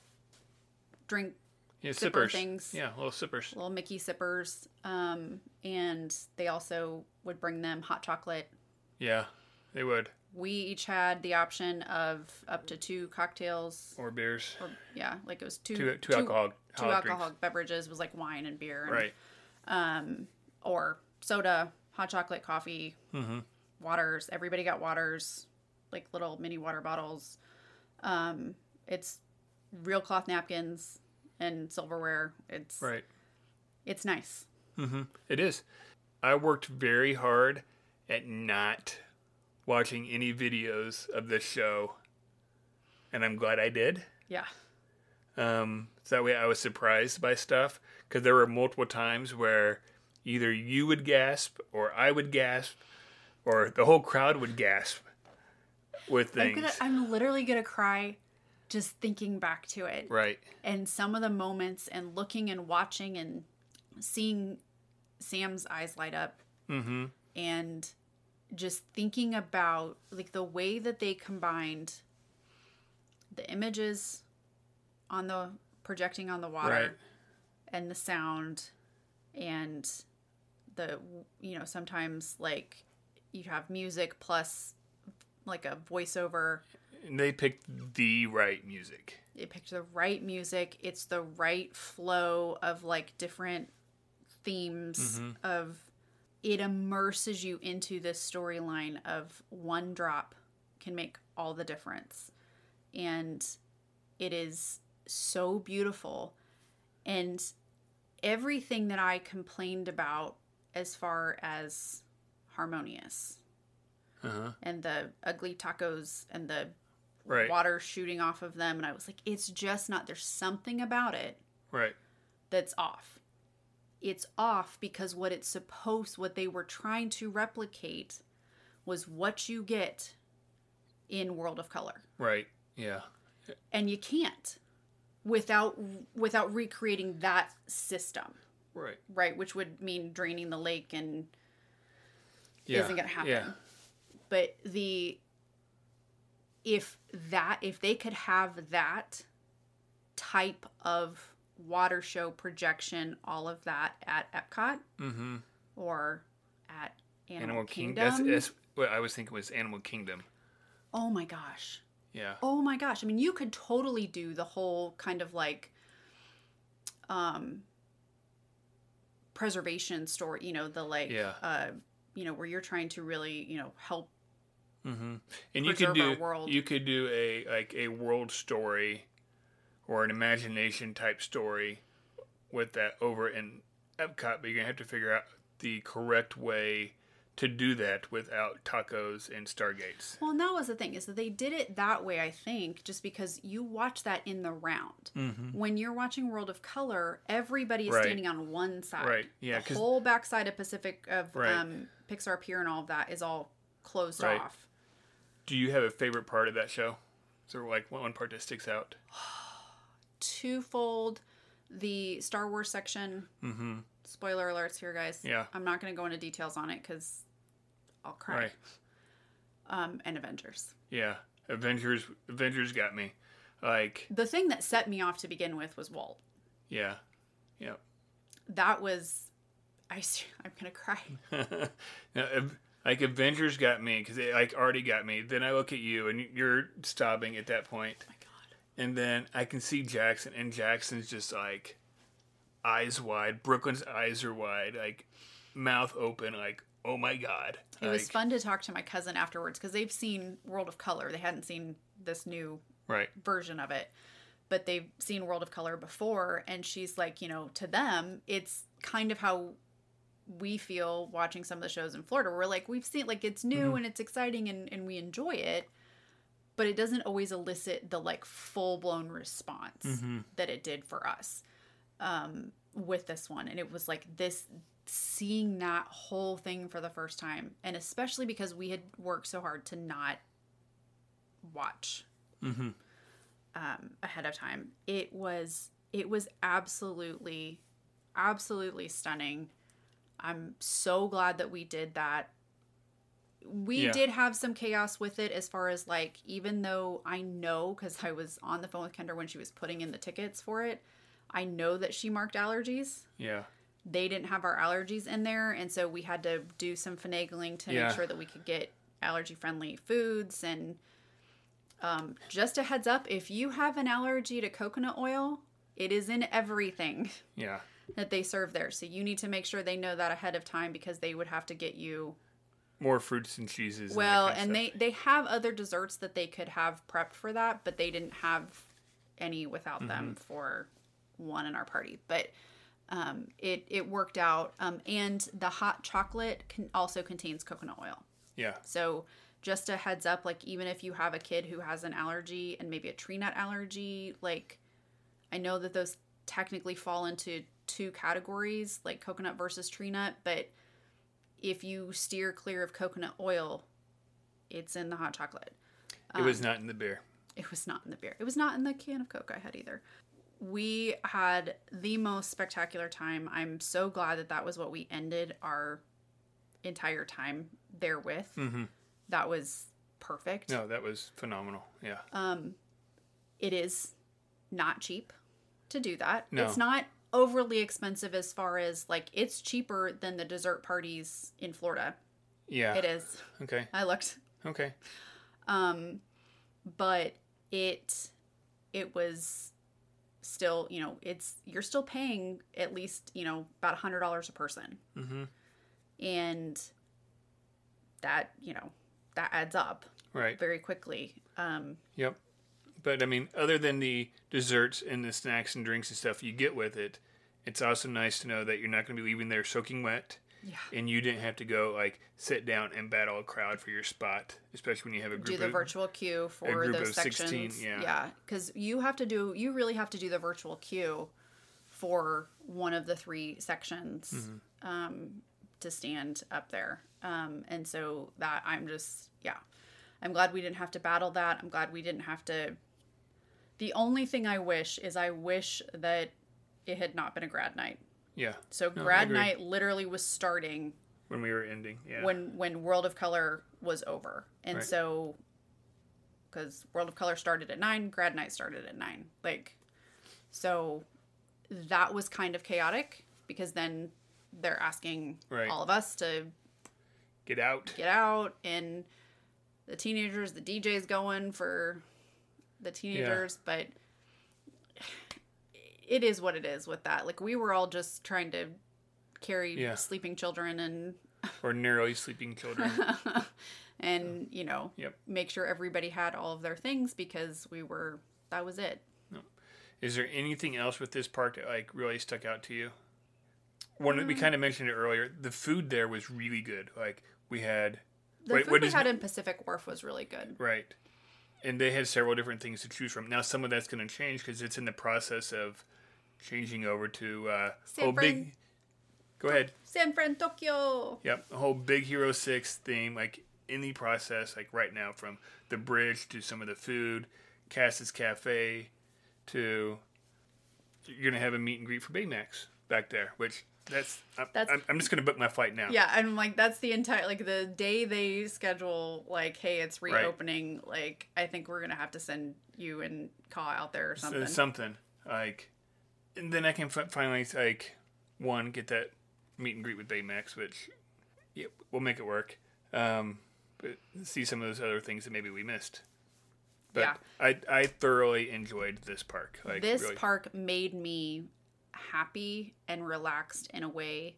drink, Yeah, Sipper sippers. things. Yeah, little sippers. little Mickey sippers. Um, and they also would bring them hot chocolate. Yeah, they would. We each had the option of up to two cocktails. Or beers. Or, yeah, like it was two, Two, two, alcohol. two hot drinks. alcoholic beverages was like wine and beer and, Right. um or soda hot chocolate coffee Mm-hmm. waters everybody got waters like little mini water bottles um it's real cloth napkins and silverware it's Right. it's nice Mm-hmm. It is. I worked very hard at not watching any videos of this show, and I'm glad I did. yeah Um, so that way I was surprised by stuff because there were multiple times where either you would gasp or I would gasp or the whole crowd would gasp with I'm things. gonna I'm literally gonna cry just thinking back to it right. and some of the moments and looking and watching and seeing Sam's eyes light up Mm-hmm. and just thinking about like the way that they combined the images on the projecting on the water Right. and the sound and the you know sometimes like you have music plus like a voiceover And they picked the right music. it picked the right music it's the right flow of like different themes mm-hmm. of it immerses you into this storyline of one drop can make all the difference and it is so beautiful and everything that i complained about as far as harmonious Uh-huh. and the ugly tacos and the Right. water shooting off of them and i was like it's just not there's something about it Right. that's off. It's off because what it's supposed, what they were trying to replicate was what you get in World of Color. Right. Yeah. And you can't without without recreating that system, Right. right? Which would mean draining the lake and Yeah. isn't going to happen. Yeah. But the if that if they could have that type of water show projection, all of that at Epcot Mm-hmm. or at Animal, Animal Kingdom. Kingdom. That's, that's what I was thinking was Animal Kingdom. oh my gosh. Yeah. Oh my gosh. I mean, you could totally do the whole kind of like um preservation story, you know, the like Yeah. uh you know, where you're trying to really, you know, help Mm-hmm. And you could do world. you could do a like a world story or an imagination type story with that over in Epcot, but you're gonna have to figure out the correct way to do that without tacos and stargates. Well, and that was the thing is that they did it that way. I think just because you watch that in the round. Mm-hmm. When you're watching World of Color, everybody is Right. standing on one side. Right. Yeah. the whole backside of Pacific of Right. um, Pixar Pier and all of that is all closed Right. off. do you have a favorite part of that show? Is there like one part that sticks out? Twofold, the Star Wars section. Mm-hmm. Spoiler alerts here, guys. Yeah. I'm not going to go into details on it because I'll cry. Right. Um, and Avengers. Yeah. Avengers. Avengers got me. Like. The thing that set me off to begin with was Walt. Yeah. Yeah. That was. I I'm going to cry. now, like Avengers got me because it like already got me. Then I look at you and you're stopping at that point, Oh. And then I can see Jackson, and Jackson's just like eyes wide. Brooklyn's eyes are wide, like mouth open, like oh my god. It was fun to talk to my cousin afterwards because they've seen World of Color. They hadn't seen this new Right. version of it, but they've seen World of Color before. And she's like, you know, to them, it's kind of how we feel watching some of the shows in Florida. We're like, we've seen, like, it's new Mhm. and it's exciting and, and we enjoy it, but it doesn't always elicit the like full blown response Mhm. that it did for us um, with this one. And it was like this seeing that whole thing for the first time. And especially because we had worked so hard to not watch Mm-hmm. um, ahead of time. It was it was absolutely absolutely stunning. I'm so glad that we did that. We Yeah. did have some chaos with it as far as like even though I know cuz I was on the phone with Kendra when she was putting in the tickets for it, I know that she marked allergies. Yeah. They didn't have our allergies in there and so we had to do some finagling to Yeah. make sure that we could get allergy friendly foods and um, just a heads up if you have an allergy to coconut oil it is in everything Yeah. that they serve there so you need to make sure they know that ahead of time because they would have to get you More fruits and cheeses. well and they they have other desserts that they could have prepped for that but they didn't have any without them for one in our party but um, it it worked out um, and the hot chocolate can also contains coconut oil Yeah. so just a heads up, like even if you have a kid who has an allergy and maybe a tree nut allergy, like I know that those technically fall into two categories, like coconut versus tree nut, but if you steer clear of coconut oil, it's in the hot chocolate. It was not in the beer. It was not in the beer. It was not in the can of Coke I had either. We had the most spectacular time. I'm so glad that that was what we ended our entire time there with. Mm-hmm. That was perfect. No, that was phenomenal. Yeah. Um, it is not cheap to do that. No. It's not overly expensive as far as like it's cheaper than the dessert parties in Florida. Yeah. It is. Okay. I looked. Okay. Um, but it it was still, you know, it's you're still paying at least, you know, about a hundred dollars a person. Mm-hmm. And that, you know, that adds up Right. very quickly. Um, Yep. But I mean, other than the desserts and the snacks and drinks and stuff you get with it, it's also nice to know that you're not going to be leaving there soaking wet, yeah. and you didn't have to go like sit down and battle a crowd for your spot, especially when you have a group do the of virtual queue for of sections. 16, yeah. yeah, because you have to do you really have to do the virtual queue for one of the three sections Mm-hmm. um, to stand up there, um, and so that I'm just yeah, I'm glad we didn't have to battle that. I'm glad we didn't have to. The only thing I wish is I wish that it had not been a grad night. yeah. So No, grad night literally was starting When we were ending, yeah. when when World of Color was over, and Right. so because World of Color started at nine, Grad Night started at nine, like so that was kind of chaotic because then they're asking Right. all of us to Get out. get out and the teenagers, the DJ's going for the teenagers, but it is what it is with that. Like we were all just trying to carry Yeah. sleeping children and Or narrowly sleeping children. and you know Yep. make sure everybody had all of their things because we were that was it Is there anything else with this park that like really stuck out to you? One Mm. we kind of mentioned it earlier. The food there was really good. Like we had the food what we had in pacific wharf was really good right, and they have several different things to choose from. Now some of that's going to change because it's in the process of changing over to uh, San whole Fran. big. Go ahead. san fran tokyo Yep, a whole Big Hero Six theme, like in the process, like right now, from the bridge to some of the food, Cass's Cafe, to you're gonna have a meet and greet for Baymax back there, which that's I'm, That's- I'm, I'm just gonna book my flight now. yeah and I'm like that's the entire like the day they schedule like hey it's Right. reopening like i think we're gonna have to send you and Ka out there or So something something like, and then I can fi- finally like one get that meet and greet with Baymax, which yeah, we'll make it work. Um, but see some of those other things that maybe we missed. But Yeah. I I thoroughly enjoyed this park. Like this really. park made me happy and relaxed in a way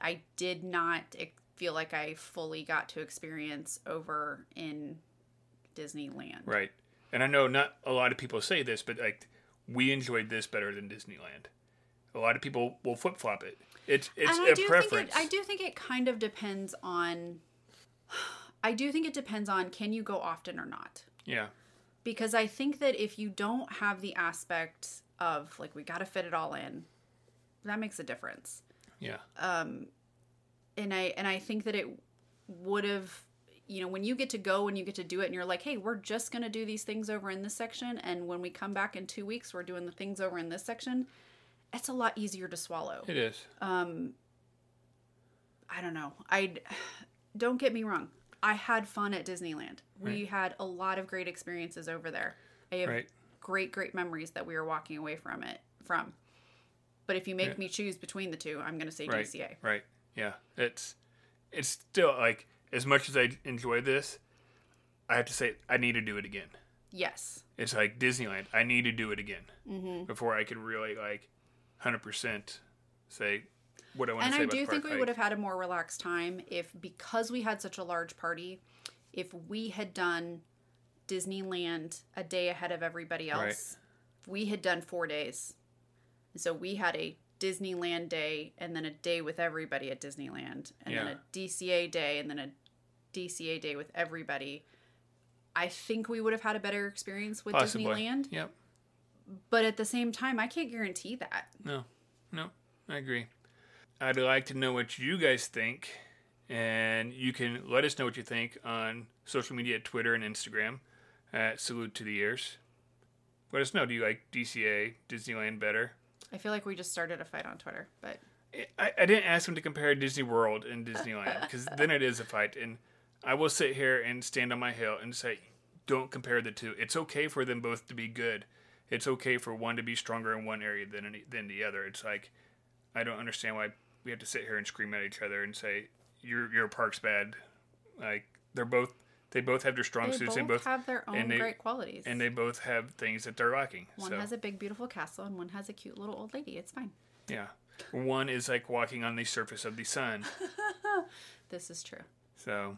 I did not feel like I fully got to experience over in Disneyland. Right. And I know not a lot of people say this, but like we enjoyed this better than Disneyland. A lot of people will flip flop it. It's it's and I a do preference. think it, I do think it kind of depends on. I do think it depends on can you go often or not. Yeah. Because I think that if you don't have the aspect of like we got to fit it all in, that makes a difference. Yeah. Um and I and I think that it would have you know when you get to go and you get to do it and you're like hey we're just going to do these things over in this section and when we come back in 2 weeks we're doing the things over in this section it's a lot easier to swallow It is. Um I don't know I don't get me wrong I had fun at Disneyland we had a lot of great experiences over there I have Right. Great great memories that we were walking away from it from but if you make Yeah. me choose between the two I'm going to say Right. DCA Right. Yeah. It's it's still like as much as I enjoy this, I have to say I need to do it again. yes It's like Disneyland. I need to do it again Mm-hmm. before I can really like, hundred percent say what I want and to say I do think we would have had a more relaxed time if, because we had such a large party, if we had done Disneyland a day ahead of everybody else. Right. We had done four days, so we had a Disneyland day and then a day with everybody at Disneyland, and then a DCA day and then a DCA day with everybody. I think we would have had a better experience with possibly. Disneyland, Yep. but at the same time, I can't guarantee that. No, no, I agree. I'd like to know what you guys think, and you can let us know what you think on social media, Twitter and Instagram at Salute to the Ears. Let us know. Do you like DCA, Disneyland better? I feel like we just started a fight on Twitter, but I, I didn't ask him to compare Disney World and Disneyland because then it is a fight. And I will sit here and stand on my hill and say, don't compare the two. It's okay for them both to be good. It's okay for one to be stronger in one area than any, than the other. It's like I don't understand why we have to sit here and scream at each other and say your your park's bad. Like they're both They both have their strong They suits. both, They both have their own and they- great qualities. and they both have things that they're lacking. one so has a big, beautiful castle, and one has a cute little old lady. It's fine. yeah, one is like walking on the surface of the sun. This is true. So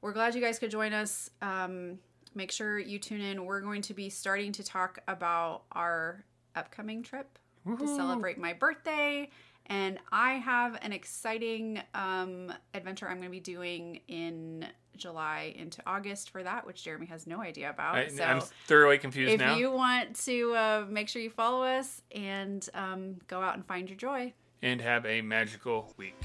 We're glad you guys could join us. Um, make sure you tune in. We're going to be starting to talk about our upcoming trip to celebrate my birthday. And I have an exciting um, adventure I'm going to be doing in July into August for that, which Jeremy has no idea about. I, so I'm thoroughly confused if now. you want to uh, make sure you follow us and um, go out and find your joy. and have a magical week.